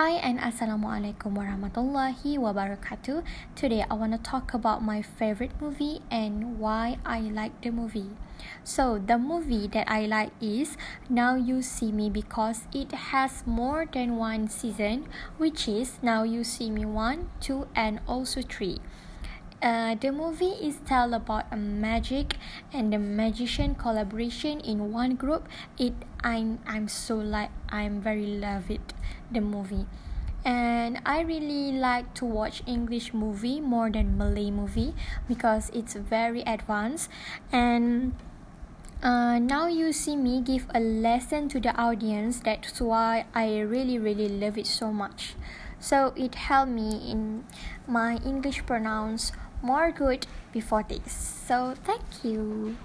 Hi and Assalamualaikum warahmatullahi wabarakatuh. Today I want to talk about my favorite movie and why I like the movie. So the movie that I like is Now You See Me because it has more than one season, which is Now You See Me 1, 2 and also 3. Uh, the movie is tell about a magic and the magician collaboration in one group. It I'm I'm so like I'm very love it the movie, and I really like to watch English movie more than Malay movie because it's very advanced and. Uh, now you see me give a lesson to the audience that's why i really really love it so much so it helped me in my english pronounce more good before this. So thank you.